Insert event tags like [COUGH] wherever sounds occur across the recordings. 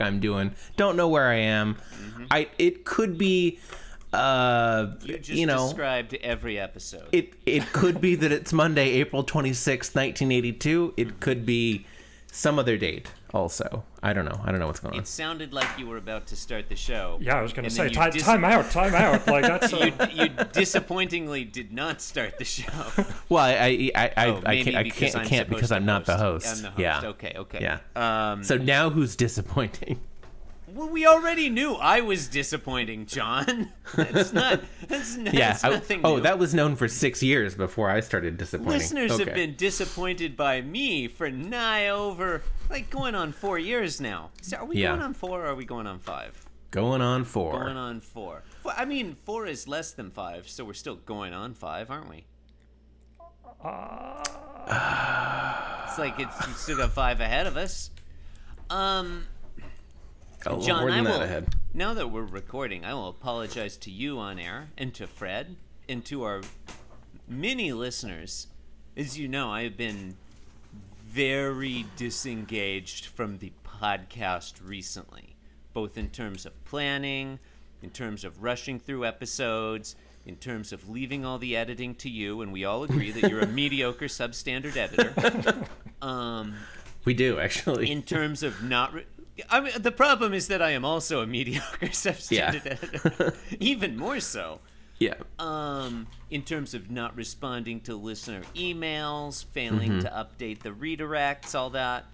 I'm doing. Don't know where I am. I it could be uh You just you know described every episode. it it could be that it's Monday, April 26th, 1982. It could be some other date also. I don't know. I don't know what's going on. It sounded like you were about to start the show. Yeah, I was going to say, time, dis- time out, time out. Like [LAUGHS] that's uh, You, you disappointingly did not start the show. [LAUGHS] Well, I I I, I, Oh, I maybe can't I can't, I I'm can't because I'm not the host. host. I'm the host. Yeah. Okay. Okay. Yeah. Um, So now who's disappointing? Well, we already knew I was disappointing, John. [LAUGHS] That's not. That's, [LAUGHS] that's Yeah. I- nothing. oh, new. that was known for six years before I started disappointing. Listeners okay. have been disappointed by me for nigh over, like going on four years now. So are we Yeah. going on four or are we going on five? going on four. Going on four. I mean, four is less than five, so we're still going on five, aren't we? it's like it's still got five ahead of us. Um, Little John, more I will. ahead. Now that we're recording, I will apologize to you on air and to Fred and to our many listeners. As you know, I have been very disengaged from the podcast recently, both in terms of planning, in terms of rushing through episodes, in terms of leaving all the editing to you, and we all agree that you're a [LAUGHS] mediocre substandard editor. [LAUGHS] Um, We do actually. in terms of not. Re- I mean, the problem is that I am also a [LAUGHS] mediocre substandard Yeah. editor, [LAUGHS] even more so. yeah. Um, in terms of not responding to listener emails, failing Mm-hmm. to update the redirects, all that.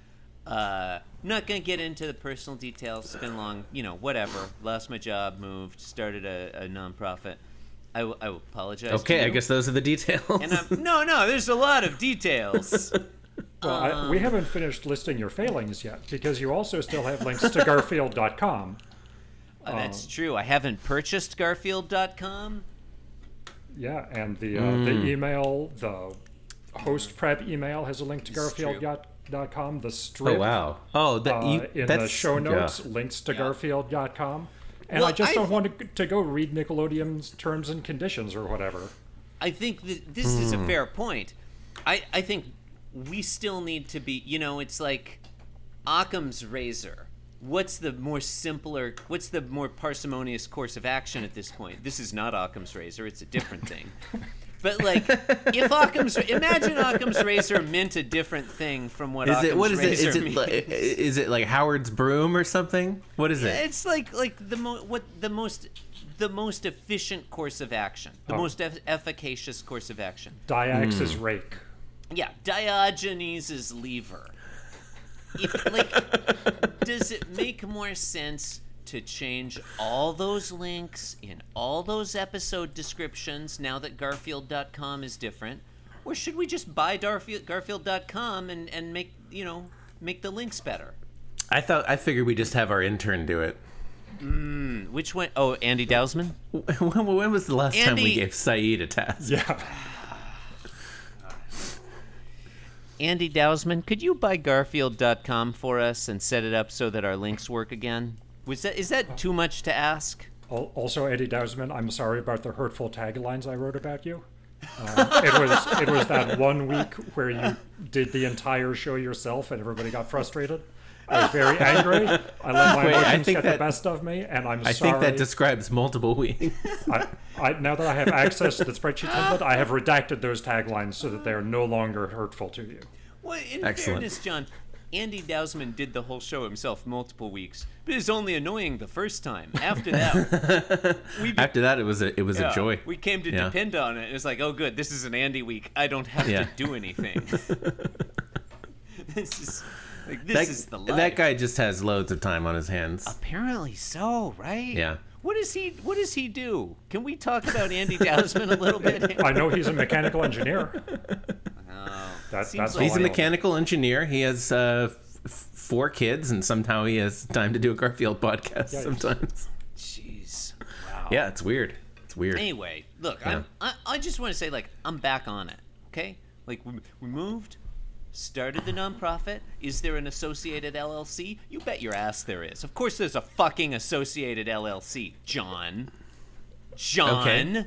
Uh, not gonna get into the personal details. It's been long, you know. Whatever. Lost my job, moved, started a, a nonprofit. I, w- I apologize. Okay, I guess those are the details. And I'm, no, no. There's a lot of details. [LAUGHS] well, I, we haven't finished listing your failings yet because you also still have links to Garfield.com. Uh, [LAUGHS] that's true. I haven't purchased Garfield.com. Yeah, and the uh, Hmm. the email, the host prep email has a link to This. Garfield.com. The strip oh wow. Oh, that uh, in that's the show yeah. notes links to Garfield.com. And Well, I just I don't th- want to, to go read Nickelodeon's terms and conditions or whatever. I think that this is a fair point. I, I think we still need to be, you know, it's like Occam's razor. What's the more simpler, what's the more parsimonious course of action at this point? This is not Occam's razor, it's a different thing. [LAUGHS] But like, if Occam's, imagine Occam's razor meant a different thing from what Is Occam's it what is it? razor Is it means. like, is it like Howard's broom or something? What is it? It's like like the mo- what the most the most efficient course of action, the Oh. most eff- efficacious course of action. Diax Hmm. is rake. Yeah, Diogenes' lever. If, like, [LAUGHS] does it make more sense to change all those links in all those episode descriptions now that Garfield.com is different? Or should we just buy Garfield, Garfield.com and, and make, you know, make the links better? I thought I figured we just have our intern do it. Hmm, which one? Oh, Andy Dowsman? [LAUGHS] when, when was the last time we gave Saeed a task? Yeah. [LAUGHS] Andy Dowsman, could you buy Garfield.com for us and set it up so that our links work again? Was that is that too much to ask? Also, Eddie Dowsman, I'm sorry about the hurtful taglines I wrote about you. Um, it was it was that one week where you did the entire show yourself and everybody got frustrated. I was very angry. I let my Wait, I emotions think get that- the best of me, and I'm I sorry. think that describes multiple weeks. I, I, now that I have access to the spreadsheet template, I have redacted those taglines so that they are no longer hurtful to you. Well, in Excellent. fairness, John, Andy Dowsman did the whole show himself multiple weeks, but it was only annoying the first time. After that, [LAUGHS] we After that, it was a it was yeah, a joy. We came to Yeah. depend on it. It was like, oh, good, this is an Andy week. I don't have Yeah. to do anything. [LAUGHS] [LAUGHS] this is like [LAUGHS] this that, is the life. that guy just has loads of time on his hands. Apparently so, right? Yeah. What does he What does he do? Can we talk about Andy Dowsman a little bit? [LAUGHS] I know he's a mechanical engineer. [LAUGHS] Oh, That, that's like- He's a mechanical engineer. He has uh, f- f- four kids, and somehow he has time to do a Garfield podcast. Yikes. sometimes, jeez, wow. yeah, it's weird. It's weird. Anyway, look, Yeah. I'm, I I just want to say like I'm back on it. Okay, like we, we moved, started the nonprofit. Is there an associated LLC? You bet your ass there is. Of course, there's a fucking associated LLC, John. John. Okay.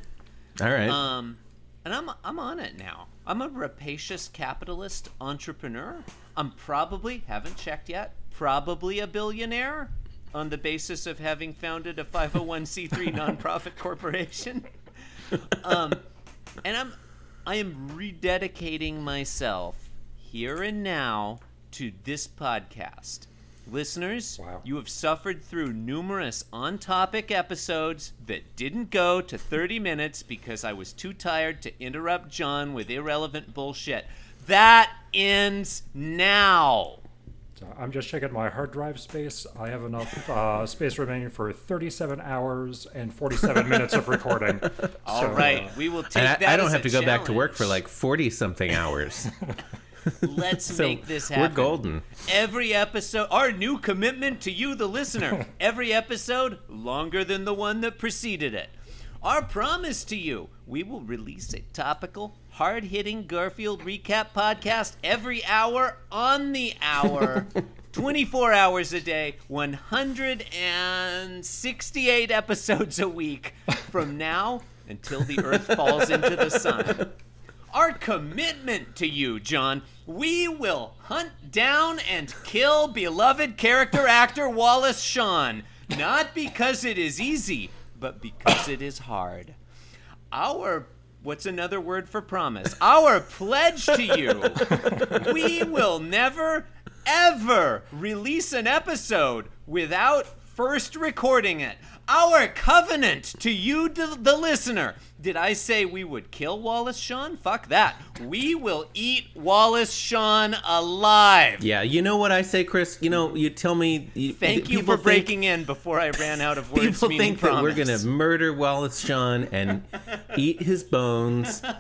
All right. Um, and I'm I'm on it now. I'm a rapacious capitalist entrepreneur. I'm probably haven't checked yet. Probably a billionaire. on the basis of having founded a 501c3 [LAUGHS] nonprofit corporation. [LAUGHS] Um, and I'm I am rededicating myself here and now to this podcast. Listeners, Wow. you have suffered through numerous on topic episodes that didn't go to 30 minutes because I was too tired to interrupt John with irrelevant bullshit. That ends now. I'm just checking my hard drive space. I have enough uh, space remaining for 37 hours and 47 minutes of recording. [LAUGHS] All So, right, uh, we will take And that I, I don't as have a to go back to work for like 40 something hours. [LAUGHS] Let's [LAUGHS] So make this happen. we're golden. Every episode, our new commitment to you, the listener. [LAUGHS] Every episode longer than the one that preceded it. Our promise to you: we will release a topical, hard-hitting Garfield recap podcast every hour on the hour. [LAUGHS] 24 hours a day, 168 episodes a week from now until the earth falls into the sun our commitment to you, John. We will hunt down and kill beloved character actor Wallace Shawn, not because it is easy, but because it is hard. Our what's another word for promise? Our pledge to you. we will never ever release an episode without first recording it. Our covenant to you, the, listener. Did I say we would kill Wallace Shawn? Fuck that. We will eat Wallace Shawn alive. Yeah, you know what I say, Chris? You know, you tell me. You, Thank you people for think- breaking in before I ran out of [LAUGHS] words. People meaning think that we're gonna murder Wallace Shawn and eat his bones. [LAUGHS]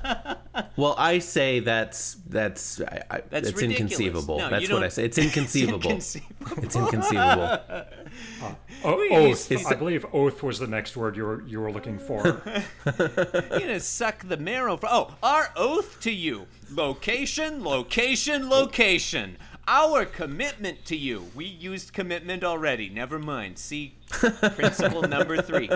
Well, I say that's that's I, I, That's it's inconceivable. No, that's what I say. It's inconceivable. [LAUGHS] Inconceivable. It's inconceivable. Uh, o- Please. oath. I believe oath was the next word you were you were looking for. You're gonna suck the marrow from. Oh, our oath to you. Location, location, location. Our commitment to you. We used commitment already. Never mind. See principle [LAUGHS] number three.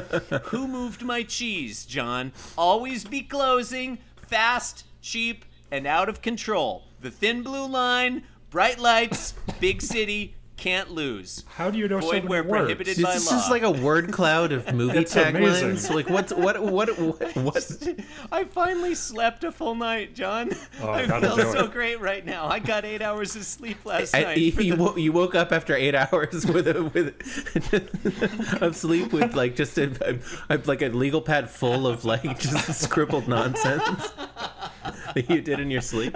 Who moved my cheese, John? Always be closing, fast, cheap, and out of control. The thin blue line, bright lights, big city, can't lose. How do you know so Void where words? prohibited This by is law. just like a word cloud of [LAUGHS] movie It's taglines. Like what's what what what what? [LAUGHS] I finally slept a full night, John. Oh, [LAUGHS] I feel so it. great right now. I got eight hours of sleep last I, night. you, you, the- you woke up after eight hours with a with of sleep with like just a, a like a legal pad full of like just scribbled nonsense that you did in your sleep.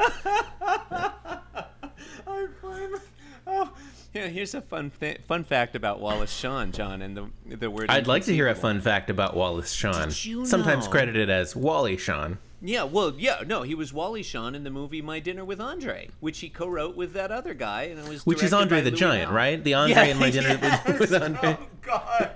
I [LAUGHS] finally. Yeah. Here's a fun fa- fun fact about Wallace Shawn, John, and the the word. I'd like to hear a fun fact about Wallace Shawn, Did you sometimes know- credited as Wally Shawn. Yeah, well, yeah, no, he was Wally Shawn in the movie My Dinner with Andre, which he co-wrote with that other guy, and it was Which is Andre the Louis Giant, Malle. right? The Andre Yeah, in My Dinner [LAUGHS] yes. with, with Andre. Oh God.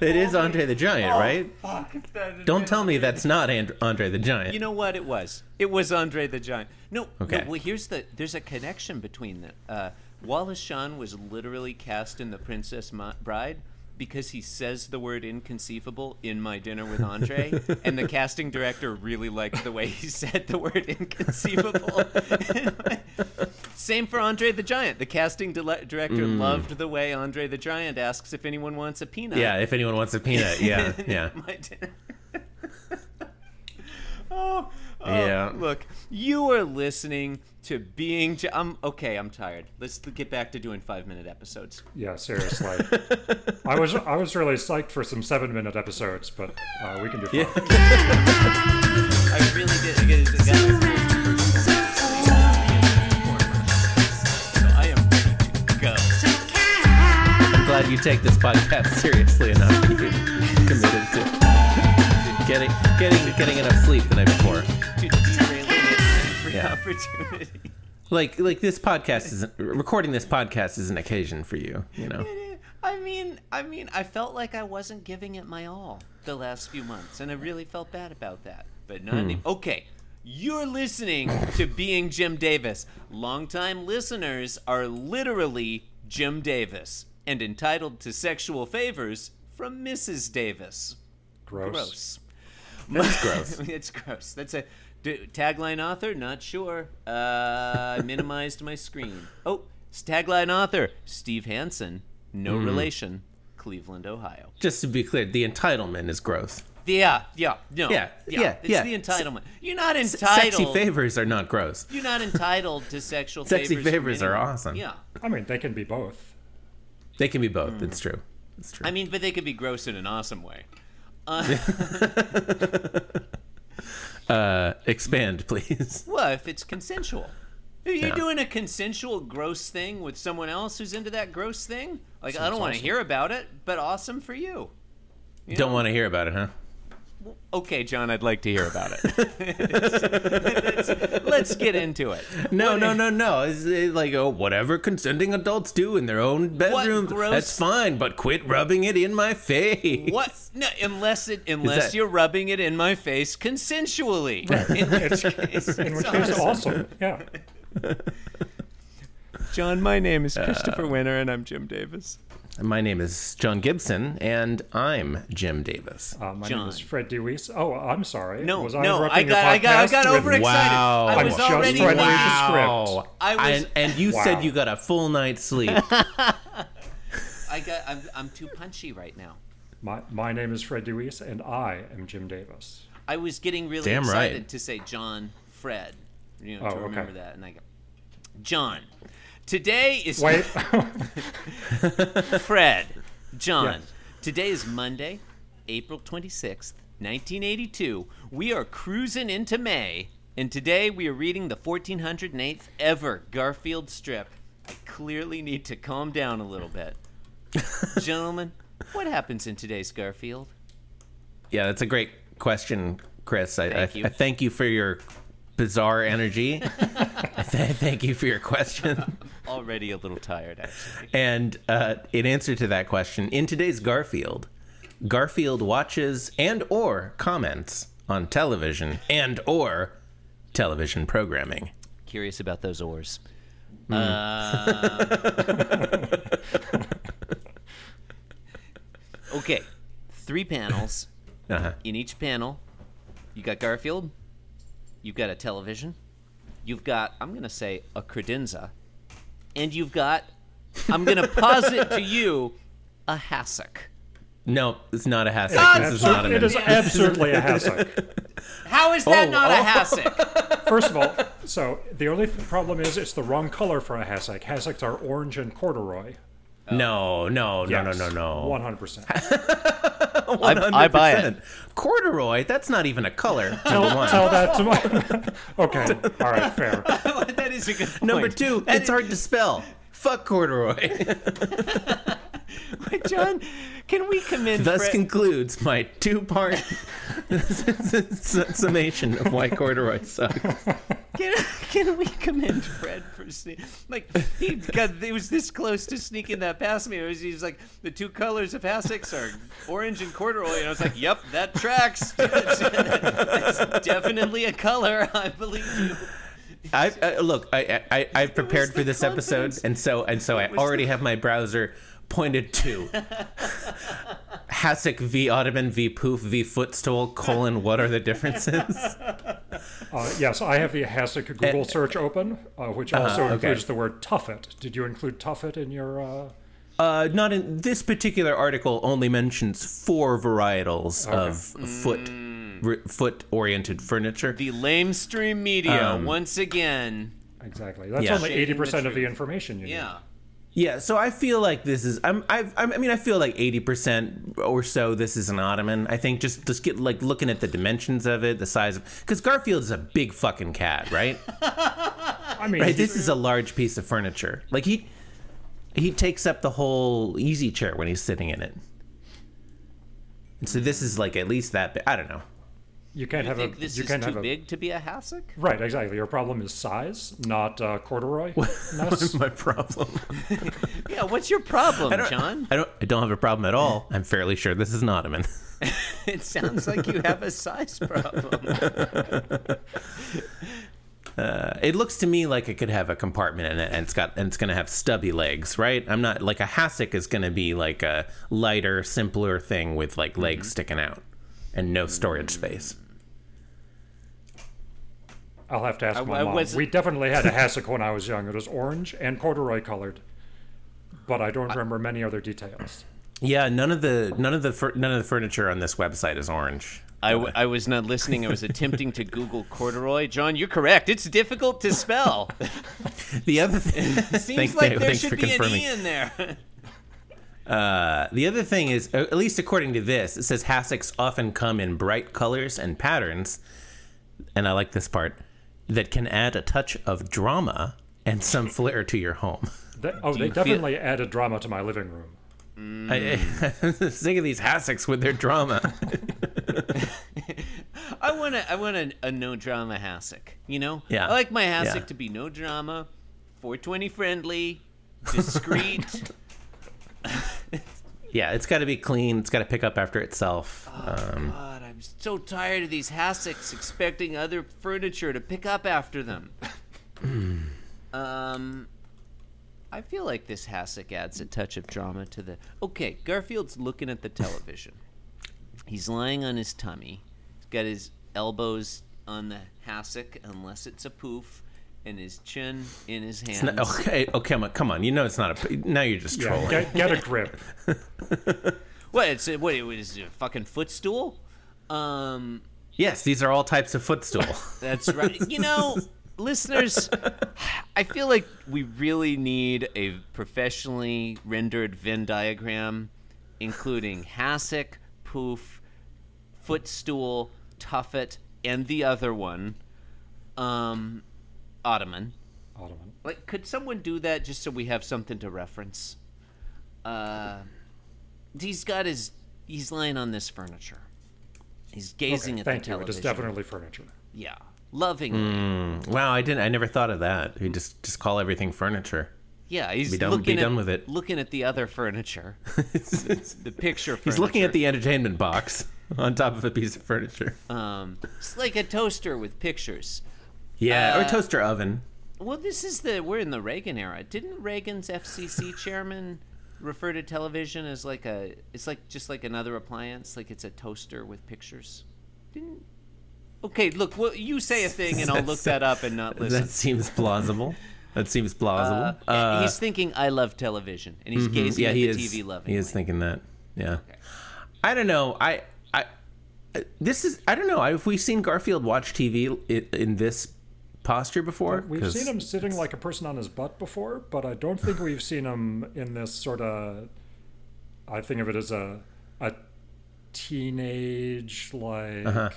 It is Andre the Giant, Oh, right? fuck, if that had Don't tell me that's not And- Andre the Giant. You know what? It was. It was Andre the Giant. No. Okay. No, well, here's the. There's a connection between the. Uh, Wallace Shawn was literally cast in The Princess Bride because he says the word inconceivable in My Dinner with Andre, [LAUGHS] and the casting director really liked the way he said the word inconceivable. [LAUGHS] Same for Andre the Giant. The casting director mm. loved the way Andre the Giant asks if anyone wants a peanut. yeah, if anyone wants a peanut, yeah, [LAUGHS] yeah. Oh, oh, Yeah. Look, you are listening to being. J- I'm okay. I'm tired. Let's get back to doing five minute episodes. Yeah, seriously. I was I was really psyched for some seven minute episodes, but uh, we can do five. [LAUGHS] I really did. I get- I got So I am ready to go. I'm glad you take this podcast seriously enough. You [LAUGHS] committed to getting getting getting enough sleep the night before. Yeah. [LAUGHS] opportunity. Like like this podcast isn't recording this podcast is an occasion for you. You know. I mean, I mean, I felt like I wasn't giving it my all the last few months, and I really felt bad about that. But not hmm. any- okay. You're listening to Being Jim Davis. Longtime listeners are literally Jim Davis and entitled to sexual favors from Mrs. Davis. Gross. Gross. That's gross. [LAUGHS] it's gross. That's a d- tagline author. Not sure. Uh, I [LAUGHS] minimized my screen. Oh, tagline author Steve Hansen. No relation. Cleveland, Ohio. Just to be clear, the entitlement is gross. Yeah, yeah, no, Yeah, yeah, It's yeah. the entitlement. You're not S- entitled. Sexy favors are not gross. You're not entitled to sexual Sexy favors. from favors are awesome. Yeah, I mean, they can be both. They can be both. It's true. It's true. I mean, but they could be gross in an awesome way. uh, [LAUGHS] [LAUGHS] Uh, expand, please. [LAUGHS] Well, if it's consensual. If you're Yeah. doing a consensual gross thing with someone else who's into that gross thing, like I don't want to awesome. hear about it, but awesome for you. You Don't want to hear about it, huh? Okay, John, I'd like to hear about it. let's, [LAUGHS] let's get into it. No, What- no, no, no. It's uh, like, oh, whatever consenting adults do in their own bedrooms, gross- that's fine. But quit rubbing it in my face. What? No, unless it, unless that- you're rubbing it in my face consensually. [LAUGHS] In which case, In which it's case, awesome. awesome. Yeah. [LAUGHS] John, my name is Christopher Winter, and I'm Jim Davis. My name is John Gibson, and I'm Jim Davis. Uh, my John. name is Fred DeWeese. Oh, I'm sorry. No, was no, I, I got, I got, I got overexcited. Wow. I I was was just already trying to read the wow. script. I was- and, and you Wow. said you got a full night's sleep. [LAUGHS] I got, I'm, I'm too punchy right now. My, my name is Fred DeWeese, and I am Jim Davis. I was getting really Damn excited right. to say John Fred, you know, Oh, to okay. remember that, and I go, John. Today is Wait. [LAUGHS] [LAUGHS] Fred, John. Yes. Today is Monday, April 26th, 1982. We are cruising into May, and today we are reading the 1408th ever Garfield strip. I clearly need to calm down a little bit. [LAUGHS] Gentlemen, what happens in today's Garfield? yeah, that's a great question, Chris. I, Thank I, you. I thank you for your bizarre energy. I th- thank you for your question. Already a little tired, actually. And uh, in answer to that question, in today's Garfield, Garfield watches and or comments on television and or television programming. Curious about those oars. Hmm. Uh, [LAUGHS] okay, three panels. Uh-huh. In each panel, you got Garfield, you've got a television, you've got, I'm going to say, a credenza, and you've got, I'm going to posit to you, a hassock. No, it's not a hassock. This is not a it is absolutely a hassock. How is that Oh, not oh. a hassock? First of all, so the only problem is it's the wrong color for a hassock. Hassocks are orange and corduroy. No, no, no, Yes, no, no, no. 100%. [LAUGHS] I buy it. 100%. Corduroy, that's not even a color. tell, one. tell that to my. [LAUGHS] okay, all right, fair. [LAUGHS] that is a good point. Number two, That it's hard to spell. Fuck corduroy. [LAUGHS] is- John, can we commend Thus Fred- concludes my two-part [LAUGHS] summation of why corduroy sucks. Can, can we commend Fred for sne- like he got it was this close to sneaking that past me. It was, he was like the two colors of hassocks are orange and corduroy, and I was like, "Yep, that tracks. [LAUGHS] That's definitely a color. I believe you." I, I uh, look. I I, I prepared for this episode, and so and so I already the- have my browser pointed to hassock v ottoman v poof v footstool colon. What are the differences? [LAUGHS] Uh, yes, I have the hassock Google search open, uh, which also okay. includes the word tuffet. Did you include tuffet in your. Uh... Uh, not in this particular article. Only mentions four varietals of foot foot oriented furniture. The lamestream media Um, once again. Exactly. That's Yeah. only 80% of the information you need. Yeah. Yeah, so I feel like this is. I'm. I've, I mean, I feel like eighty percent or so. This is an ottoman. I think just just get like looking at the dimensions of it, the size of because Garfield is a big fucking cat, right? [LAUGHS] I mean, right. This is a large piece of furniture. Like he he takes up the whole easy chair when he's sitting in it. And so this is like at least that. Big. I don't know. You can't You have think a. this you is can't too have a. big to be a hassock? Right, exactly. Your problem is size, not uh, corduroy. [LAUGHS] [LAUGHS] What's my problem? [LAUGHS] Yeah. What's your problem, I John? I don't. I don't have a problem at all. I'm fairly sure this is an ottoman. It sounds like you have a size problem. Uh, it looks to me like it could have a compartment in it, and it's got and it's gonna have stubby legs, right? I'm not like a hassock is gonna be like a lighter, simpler thing with like legs sticking out and no storage space. I'll have to ask I- my I mom. was- We definitely had a hassock when I was young. It was orange and corduroy colored, but I don't remember many other details. Yeah, none of the none of the none of the furniture on this website is orange. I, w- I was not listening. I was attempting to Google corduroy. John, you're correct. It's difficult to spell. [LAUGHS] The other thing, [LAUGHS] Seems thanks, like there should be confirming. an E in there. [LAUGHS] Uh, the other thing is, uh, at least according to this, it says hassocks often come in bright colors and patterns, and I like this part that can add a touch of drama and some flair to your home. They, oh, they definitely feel- definitely added drama to my living room. I, I'm [LAUGHS] of these hassocks with their drama. [LAUGHS] I want to. I want a, a no drama hassock. You know. Yeah. I like my hassock Yeah. to be no drama, 420 friendly, discreet. [LAUGHS] yeah, it's got to be clean. It's got to pick up after itself. Um, God, I'm so tired of these hassocks expecting other furniture to pick up after them. [COUGHS] um, I feel like this hassock adds a touch of drama to the. Okay, Garfield's looking at the television. He's lying on his tummy. He's got his elbows on the hassock, unless it's a poof, and his chin in his hands. no- okay, okay, come on, come on. You know it's not a. Now you're just Yeah, trolling. get, get a grip. [LAUGHS] What? It's a, what? It was a fucking footstool. Um, Yes, these are all types of footstool. [LAUGHS] That's right. You know, [LAUGHS] listeners, I feel like we really need a professionally rendered Venn diagram, including hassock, poof, footstool, tuffet, and the other one, um, ottoman. Ottoman. Like, could someone do that just so we have something to reference? Uh, he's got his. He's lying on this furniture. He's gazing Okay, at thank the you. It television. is definitely furniture. Yeah, lovingly. wow, I didn't. I never thought of that. You just just call everything furniture. Yeah, he's Be done- looking be at, done with it. Looking at the other furniture, [LAUGHS] the picture. Furniture. He's looking at the entertainment box on top of a piece of furniture. Um, it's like a toaster with pictures. Yeah, or Uh, toaster oven. Well, this is the we're in the Reagan era. Didn't Reagan's FCC chairman refer to television as like a? It's like just like another appliance. Like it's a toaster with pictures. Didn't. Okay, look. Well, you say a thing, and I'll [LAUGHS] look that up and not listen. That seems plausible. That seems plausible. Uh, Uh, he's thinking, "I love television," and he's gazing yeah, at the is. TV lovingly. He is thinking that. Yeah. I don't know. I I uh, this is I don't know. Have we've seen Garfield watch TV in, in this posture before? we've seen him sitting like a person on his butt before, but I don't think we've seen him in this sort of. I think of it as a a teenage like. Uh-huh.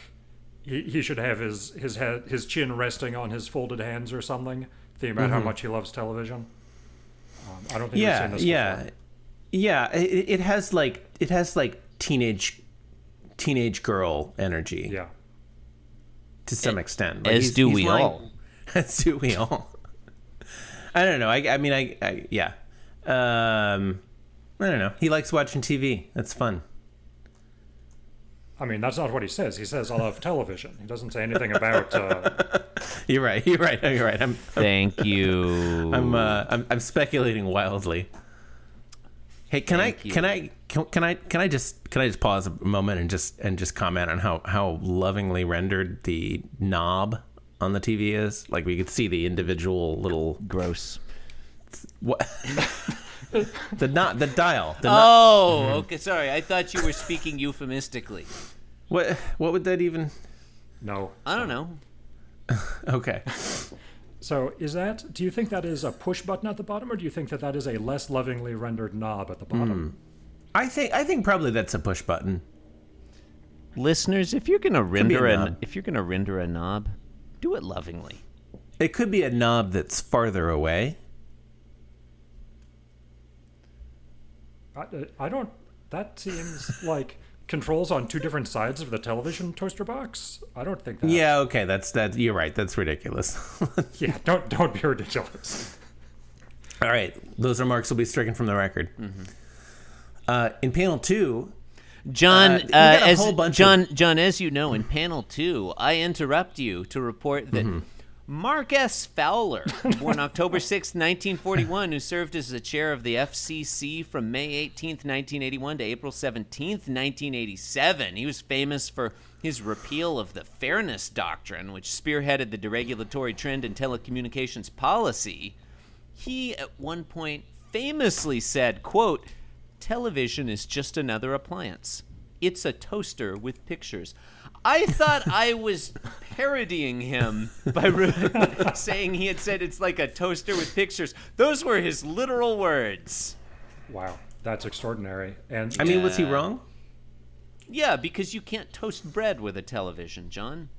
He, he should have his his head his chin resting on his folded hands or something. Thinking about how much he loves television. Um, I don't think we've Yeah, seen this yeah, before. yeah. It, it has like it has like teenage teenage girl energy Yeah. to some extent. Like as he's- do he's we lying- all. [LAUGHS] As do we all. I don't know. I, I mean, I, I yeah. Um, I don't know. He likes watching TV. That's fun. I mean, that's not what he says. He says, I love television. He doesn't say anything about. Uh, [LAUGHS] You're right. You're right. You're right. I'm Thank you. I'm uh, I'm, I'm speculating wildly. Hey, can Thank I you. can I can, can I can I just can I just pause a moment and just and just comment on how how lovingly rendered the knob on the TV is? Like we could see the individual little gross. what [LAUGHS] the not the dial. The knob, Oh, mm-hmm. okay. Sorry, I thought you were speaking euphemistically. what what would that even? no. I don't know. [LAUGHS] Okay. So, is that? Do you think that is a push button at the bottom, or do you think that that is a less lovingly rendered knob at the bottom? Hmm. I think I think probably that's a push button. Listeners, if you're gonna render a a, if you're gonna render a knob, do it lovingly. It could be a knob that's farther away. I, I don't. That seems [LAUGHS] like controls on two different sides of the television toaster box. I don't think that. Yeah. Okay. That's that. You're right. That's ridiculous. [LAUGHS] Yeah. Don't don't be ridiculous. All right, those remarks will be stricken from the record. Uh, in panel two, John, Uh, uh, we got a as John, John, as you know, in panel two, I interrupt you to report that Mm-hmm. Mark S. Fowler, born October 6, 1941, who served as the chair of the FCC from May 18, 1981 to April 17, 1987. He was famous for his repeal of the Fairness Doctrine, which spearheaded the deregulatory trend in telecommunications policy. He at one point famously said, quote, television is just another appliance. It's a toaster with pictures. I thought [LAUGHS] I was parodying him by re- [LAUGHS] saying he had said it's like a toaster with pictures. Those were his literal words. Wow, that's extraordinary. And I mean, was he uh, wrong? Yeah, because you can't toast bread with a television, John.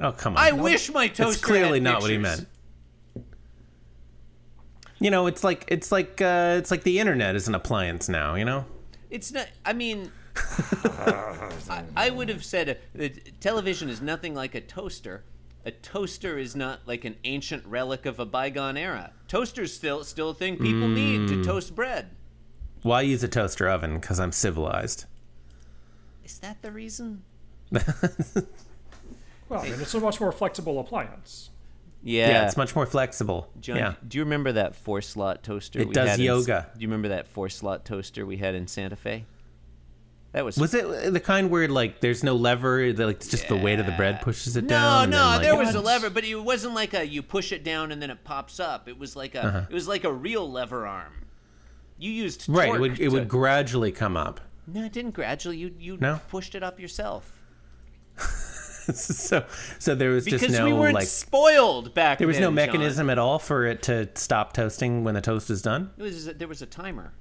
Oh come on! I wish my toaster. It's clearly had not what he meant. You know, it's like it's like uh, it's like the internet is an appliance now. You know, It's not. I mean, I, I would have said uh, that television is nothing like a toaster. A toaster is not like an ancient relic of a bygone era. Toaster's still still a thing people need to toast bread. why use a toaster oven? Because I'm civilized. Is that the reason? [LAUGHS] well, I mean, it's a much more flexible appliance. Yeah. Yeah, it's much more flexible. John, yeah, do you remember that four slot toaster? It we does had in- yoga. do you remember that four slot toaster we had in Santa Fe? That was was it the kind where like there's no lever, like it's just the weight of the bread pushes it No, down? No, no, like, there it- was a lever, but it wasn't like a you push it down and then it pops up. It was like a Uh-huh. it was like a real lever arm. You used right. It would it to- would gradually come up. No, it didn't gradually. You you No? pushed it up yourself [LAUGHS] [LAUGHS] so so there was because just no we weren't like spoiled back. there was no then, John. mechanism at all for it to stop toasting when the toast is done. It was there was a timer.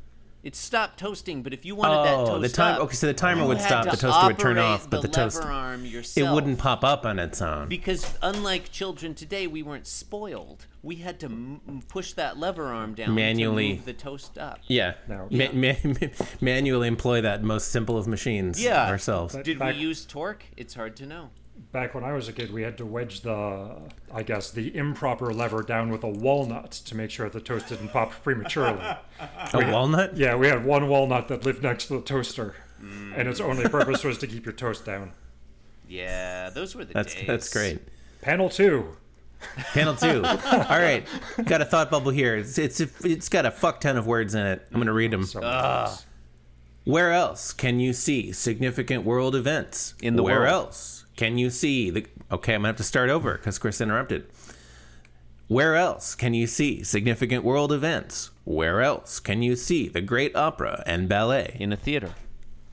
It stopped toasting, but if you wanted that Oh, toast the time. up, Okay, so the timer would stop, to the toaster would turn off, but the, the toast arm it wouldn't pop up on its own. Because unlike children today, we weren't spoiled. We had to m- m- push that lever arm down Manually. to move the toast up. Yeah. No. Ma- ma- manually employ that most simple of machines Yeah. ourselves. But Did back, we use torque? It's hard to know. Back when I was a kid, we had to wedge the, I guess, the improper lever down with a walnut to make sure the toast didn't pop prematurely. [LAUGHS] A walnut? Yeah, we had one walnut that lived next to the toaster, and its only purpose was to keep your toast down. Yeah, those were the That's days. that's great. Panel two. Panel two. [LAUGHS] All right, got a thought bubble here. It's, it's it's got a fuck ton of words in it. I'm gonna read them. So Where else can you see significant world events? In the Where world. else can you see the? Okay, I'm gonna have to start over because Chris interrupted. Where else can you see significant world events? Where else can you see the great opera and ballet? In a theater.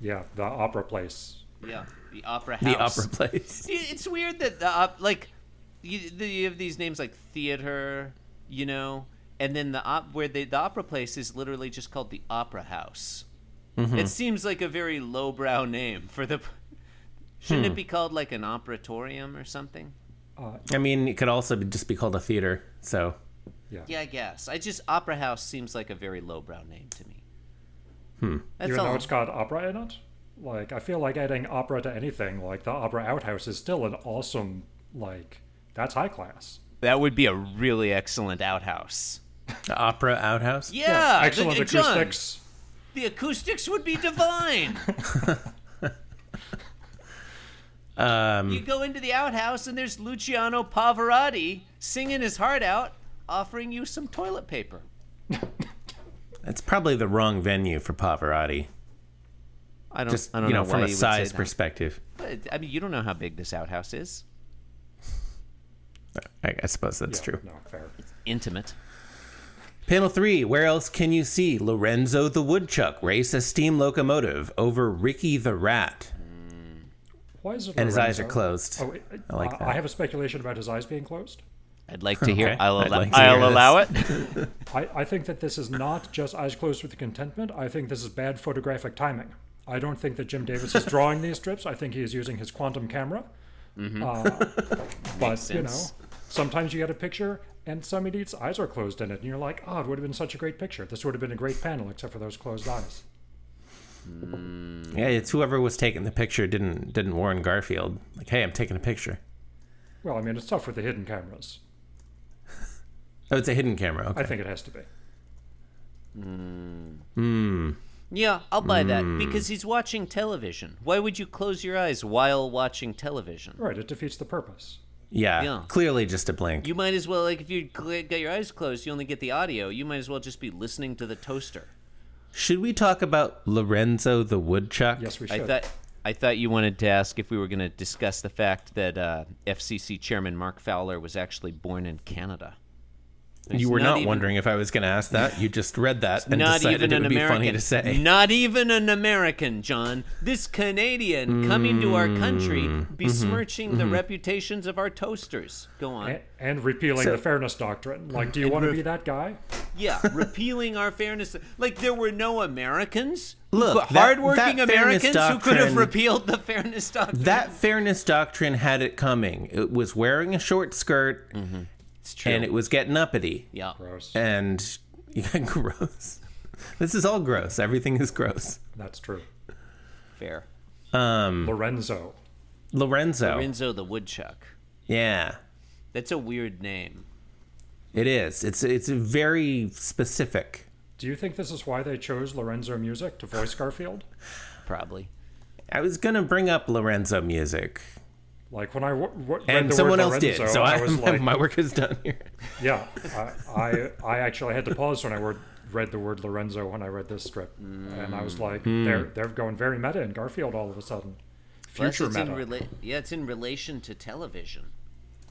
yeah, the opera place. Yeah, the opera house. The opera place. [LAUGHS] It's weird that the op- like you, the- you have these names like theater, you know, and then the op- where the the opera place is literally just called the opera house. Mm-hmm. It seems like a very lowbrow name for the. Shouldn't Hmm. it be called like an operatorium or something? I mean, it could also be, just be called a theater. So Yeah, I guess. I just opera house seems like a very lowbrow name to me. Hmm. That's Even all. though it's got opera in it. Like, I feel like adding opera to anything, like the opera outhouse, is still an awesome, like, that's high class. that would be a really excellent outhouse. the opera outhouse. Yeah, the- excellent uh, John, acoustics. the acoustics would be divine. [LAUGHS] Um, You go into the outhouse and there's Luciano Pavarotti singing his heart out, offering you some toilet paper. [LAUGHS] That's probably the wrong venue for Pavarotti. I don't, Just I don't you know, know from why a you size that. perspective. But, I mean, you don't know how big this outhouse is. I, I suppose that's Yeah, true. No, fair. It's Intimate. Panel three. Where else can you see Lorenzo the Woodchuck race a steam locomotive over Ricky the Rat? Why is it And his eyes are closed. Oh, wait, I like that. I have a speculation about his eyes being closed. I'd like to hear. Okay, I'll, allow, like to I'll this. allow it. [LAUGHS] I, I think that this is not just eyes closed with contentment. I think this is bad photographic timing. I don't think that Jim Davis is drawing these strips. I think he is using his quantum camera. Uh, [LAUGHS] but, you know, sometimes you get a picture and some idiot's eyes are closed in it, and you're like, oh, it would have been such a great picture. This would have been a great panel, except for those closed eyes. Yeah, it's whoever was taking the picture didn't didn't warn Garfield. Like, hey, I'm taking a picture. Well, I mean, it's tough with the hidden cameras. [LAUGHS] Oh, it's a hidden camera. I think it has to be. Yeah, I'll buy Hmm. that because he's watching television. Why would you close your eyes while watching television? Right, it defeats the purpose. Yeah, Yeah. clearly just a blink. You might as well, like, if you cl- got your eyes closed, you only get the audio. You might as well just be listening to the toaster. Should we talk about Lorenzo the Woodchuck? Yes, we I should. thought, I thought you wanted to ask if we were going to discuss the fact that uh, FCC Chairman Mark Fowler was actually born in Canada. You were not not, even- wondering if I was going to ask that. You just read that and not decided even it an would be American. funny to say. Not even an American, John. This Canadian coming to our country, Mm-hmm. besmirching the reputations of our toasters. Go on. A- and repealing So- the fairness doctrine. Like, do you want to ref- be that guy? Yeah, [LAUGHS] repealing our fairness. Like there were no Americans, Look, but that- hardworking that fairness Americans who could have repealed the fairness doctrine. That fairness doctrine had it coming. It was wearing a short skirt it's true. and it was getting uppity. yeah, Gross. And [LAUGHS] yeah, gross. This is all gross. Everything is gross. That's true. fair. Um, Lorenzo. Lorenzo. Renzo the woodchuck. Yeah, That's a weird name. It is. It's it's very specific. Do you think this is why they chose Lorenzo Music to voice Garfield? [LAUGHS] Probably. I was gonna bring up Lorenzo Music, Like when I w- w- read and the someone word else did. Lorenzo, So I, I, was [LAUGHS] like, my work is done here. [LAUGHS] yeah, I, I I actually had to pause when I word, read the word Lorenzo when I read this strip, and I was like, Hmm. they're they're going very meta in Garfield all of a sudden. Plus, Future it's in meta. rela- yeah, it's in relation to television.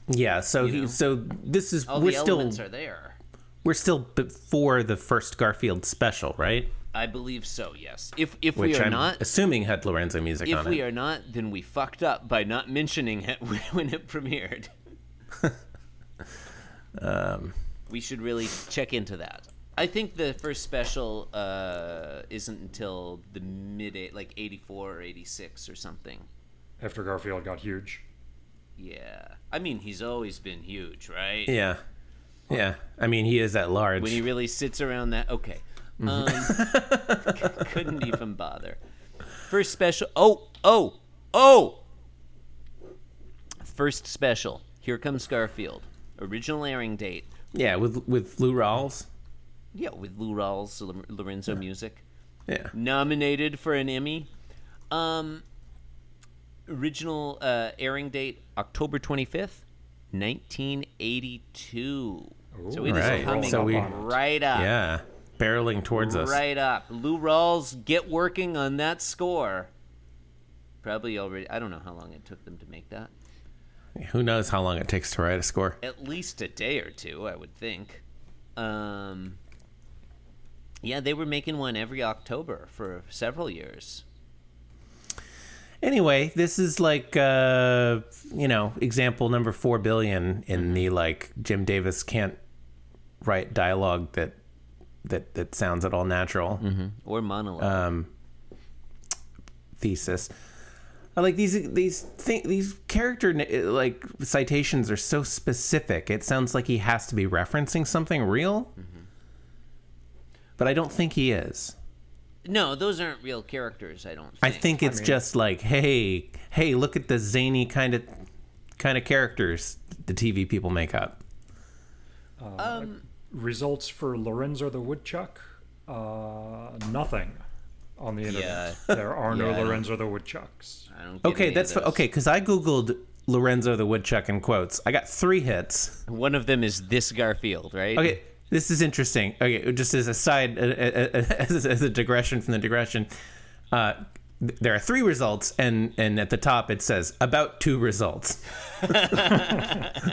Yeah. So he, so this is All we're the still elements are there. we're still before the first Garfield special, right? I believe so. Yes. If if Which we are I'm not, assuming had Lorenzo Music on it. if on we it. are not, then we fucked up by not mentioning it [LAUGHS] when it premiered. [LAUGHS] Um, we should really check into that. I think the first special uh, isn't until the mid eight, like eighty four or eighty six or something. After Garfield got huge. Yeah, I mean he's always been huge, right? Yeah. Yeah. I mean, he is at large. When he really sits around that, okay. Um, [LAUGHS] couldn't even bother. First special. Oh, oh, oh! First special. Here comes Garfield. Original airing date. yeah, with with Lou Rawls. Yeah, with Lou Rawls, Lo- Lorenzo Music. Yeah. nominated for an Emmy. Um, original uh, airing date October twenty fifth, nineteen eighty two. So it is Right, coming so we- right up. Yeah. Barreling towards us. Right up. Lou Rawls, get working on that score. Probably already. I don't know how long it took them to make that. Who knows how long it takes to write a score? At least a day or two, I would think. Um, yeah, they were making one every October for several years. Anyway, this is like uh, you know, example number 4 billion in the like Jim Davis can't write dialogue that that that sounds at all natural. Or monologue. um, thesis. I like these these thi- these character like citations are so specific. It sounds like he has to be referencing something real, but I don't think he is. No, those aren't real characters. I don't. Think. I think it's just like, hey, hey, look at the zany kind of kind of characters the TV people make up. Um, Results for Lorenzo the Woodchuck? Uh, nothing on the internet. Yeah. [LAUGHS] There are no Yeah, Lorenzo the Woodchucks. I don't. Get Okay, any that's fi- those. okay because I googled Lorenzo the woodchuck in quotes. I got three hits. One of them is this Garfield, right? Okay, this is interesting. Okay, just as a side, [LAUGHS] as, as a digression from the digression, uh, there are three results, and and at the top it says about two results. [LAUGHS]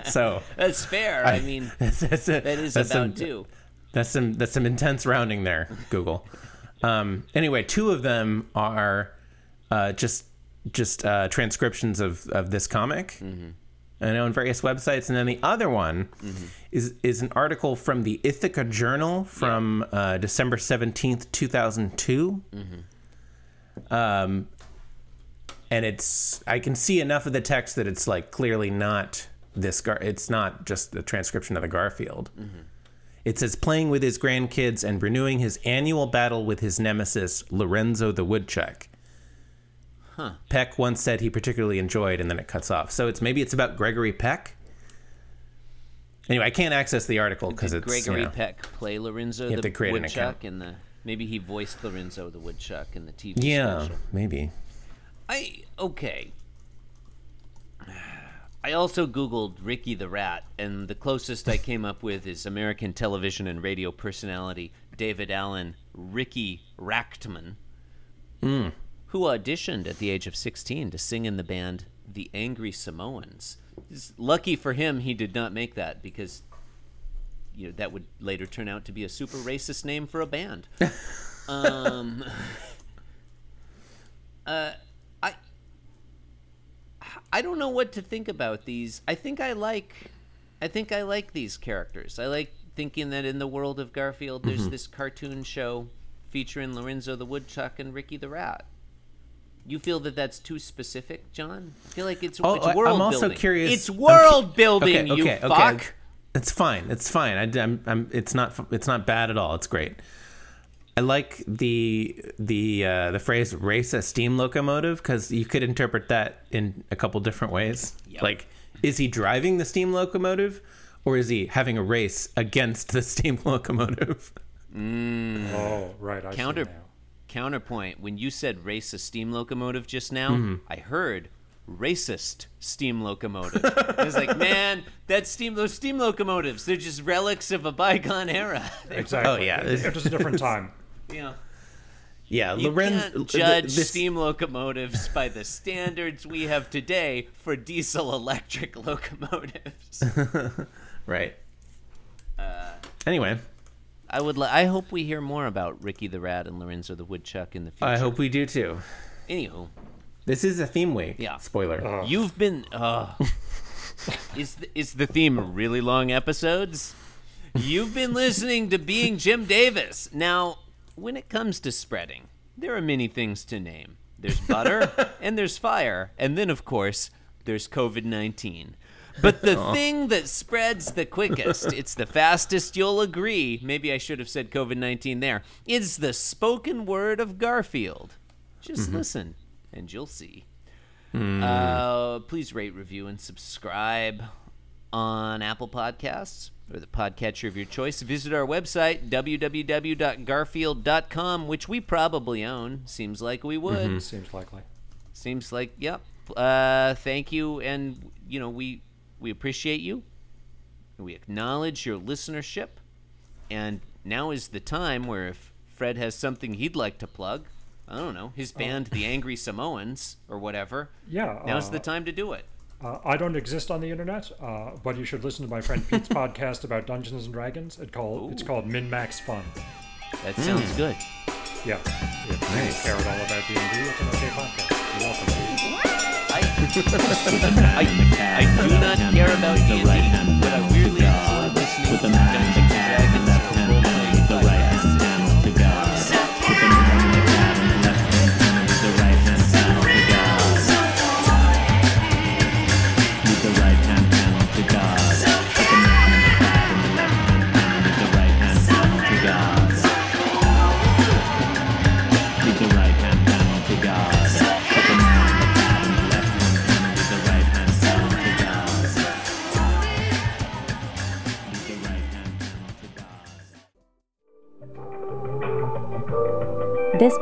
so That's fair. I, mean, [LAUGHS] that's, that's a, that is that's about some, two. That's some that's some intense rounding there, Google. Um, anyway, two of them are uh, just just uh, transcriptions of, of this comic. I know on various websites, and then the other one is is an article from the Ithaca Journal from uh, December seventeenth, two thousand two. Um, and it's I can see enough of the text that it's like clearly not this Gar. It's not just the transcription of the Garfield. It says playing with his grandkids and renewing his annual battle with his nemesis Lorenzo the woodchuck. Huh. Peck once said he particularly enjoyed, and then it cuts off. So it's maybe it's about Gregory Peck. Anyway, I can't access the article because it's you Gregory know, Peck play Lorenzo the Woodchuck in the? Maybe he voiced Lorenzo the Woodchuck in the TV yeah, special. maybe. I okay. I also googled Ricky the Rat, and the closest I came up with is American television and radio personality David Allen Riki Rachtman, Hmm. Who auditioned at the age of 16 to sing in the band The Angry Samoans. It's lucky for him, he did not make that because you know that would later turn out to be a super racist name for a band. [LAUGHS] um, uh, I I don't know what to think about these. I think I like I think I like these characters. I like thinking that in the world of Garfield, there's Mm-hmm. this cartoon show featuring Lorenzo the Woodchuck and Ricky the Rat. You feel that that's too specific, John? I feel like it's, Oh, it's world I'm also building. curious. It's I'm cu- world building, Okay, you okay, fuck. okay. It's fine. It's fine. I, am I'm. It's not. It's not bad at all. It's great. I like the the uh, the phrase "race a steam locomotive" because you could interpret that in a couple different ways. Yep. Like, is he driving the steam locomotive, or is he having a race against the [LAUGHS] steam locomotive? Oh, right. I see Counter now. Counterpoint. When you said race a steam locomotive just now, Mm-hmm. I heard racist steam locomotive. I was like, man, that steam those steam locomotives, they're just relics of a bygone era. [LAUGHS] Exactly. Oh, yeah. It, it was a different time. [LAUGHS] yeah. Yeah, You Lorenz. can't judge this- steam locomotives by the standards we have today for diesel electric locomotives. [LAUGHS] Right. Uh, anyway, I would. Li- I hope we hear more about Ricky the Rat and Lorenzo the Woodchuck in the future. I hope we do too. Anywho, This is a theme week. Yeah. Spoiler. Oh. You've been. Uh, [LAUGHS] is the, is the theme really long episodes? You've been listening to Being Jim Davis. Now, when it comes to spreading, there are many things to name. There's butter [LAUGHS] and there's fire, and then of course there's COVID nineteen. But the [LAUGHS] thing that spreads the quickest, it's the fastest, you'll agree, maybe I should have said COVID 19 there, is the spoken word of Garfield. Just listen, and you'll see. Uh, please rate, review, and subscribe on Apple Podcasts or the podcatcher of your choice. Visit our website, www.garfield.com, which we probably own. Seems like we would. Seems likely. Seems like, yep. Uh, thank you, and you know we we appreciate you. We acknowledge your listenership, and now is the time where if Fred has something he'd like to plug, I don't know, his band, the [LAUGHS] Angry Samoans, or whatever. Yeah. Now's uh, the time to do it. Uh, I don't exist on the internet, uh, but you should listen to my friend Pete's [LAUGHS] podcast about Dungeons and Dragons. It called it's called Min Max Fun. That sounds good. Yeah, if Nice. you care at all about D I, I, do not care about D&D, but I weirdly enjoy listening to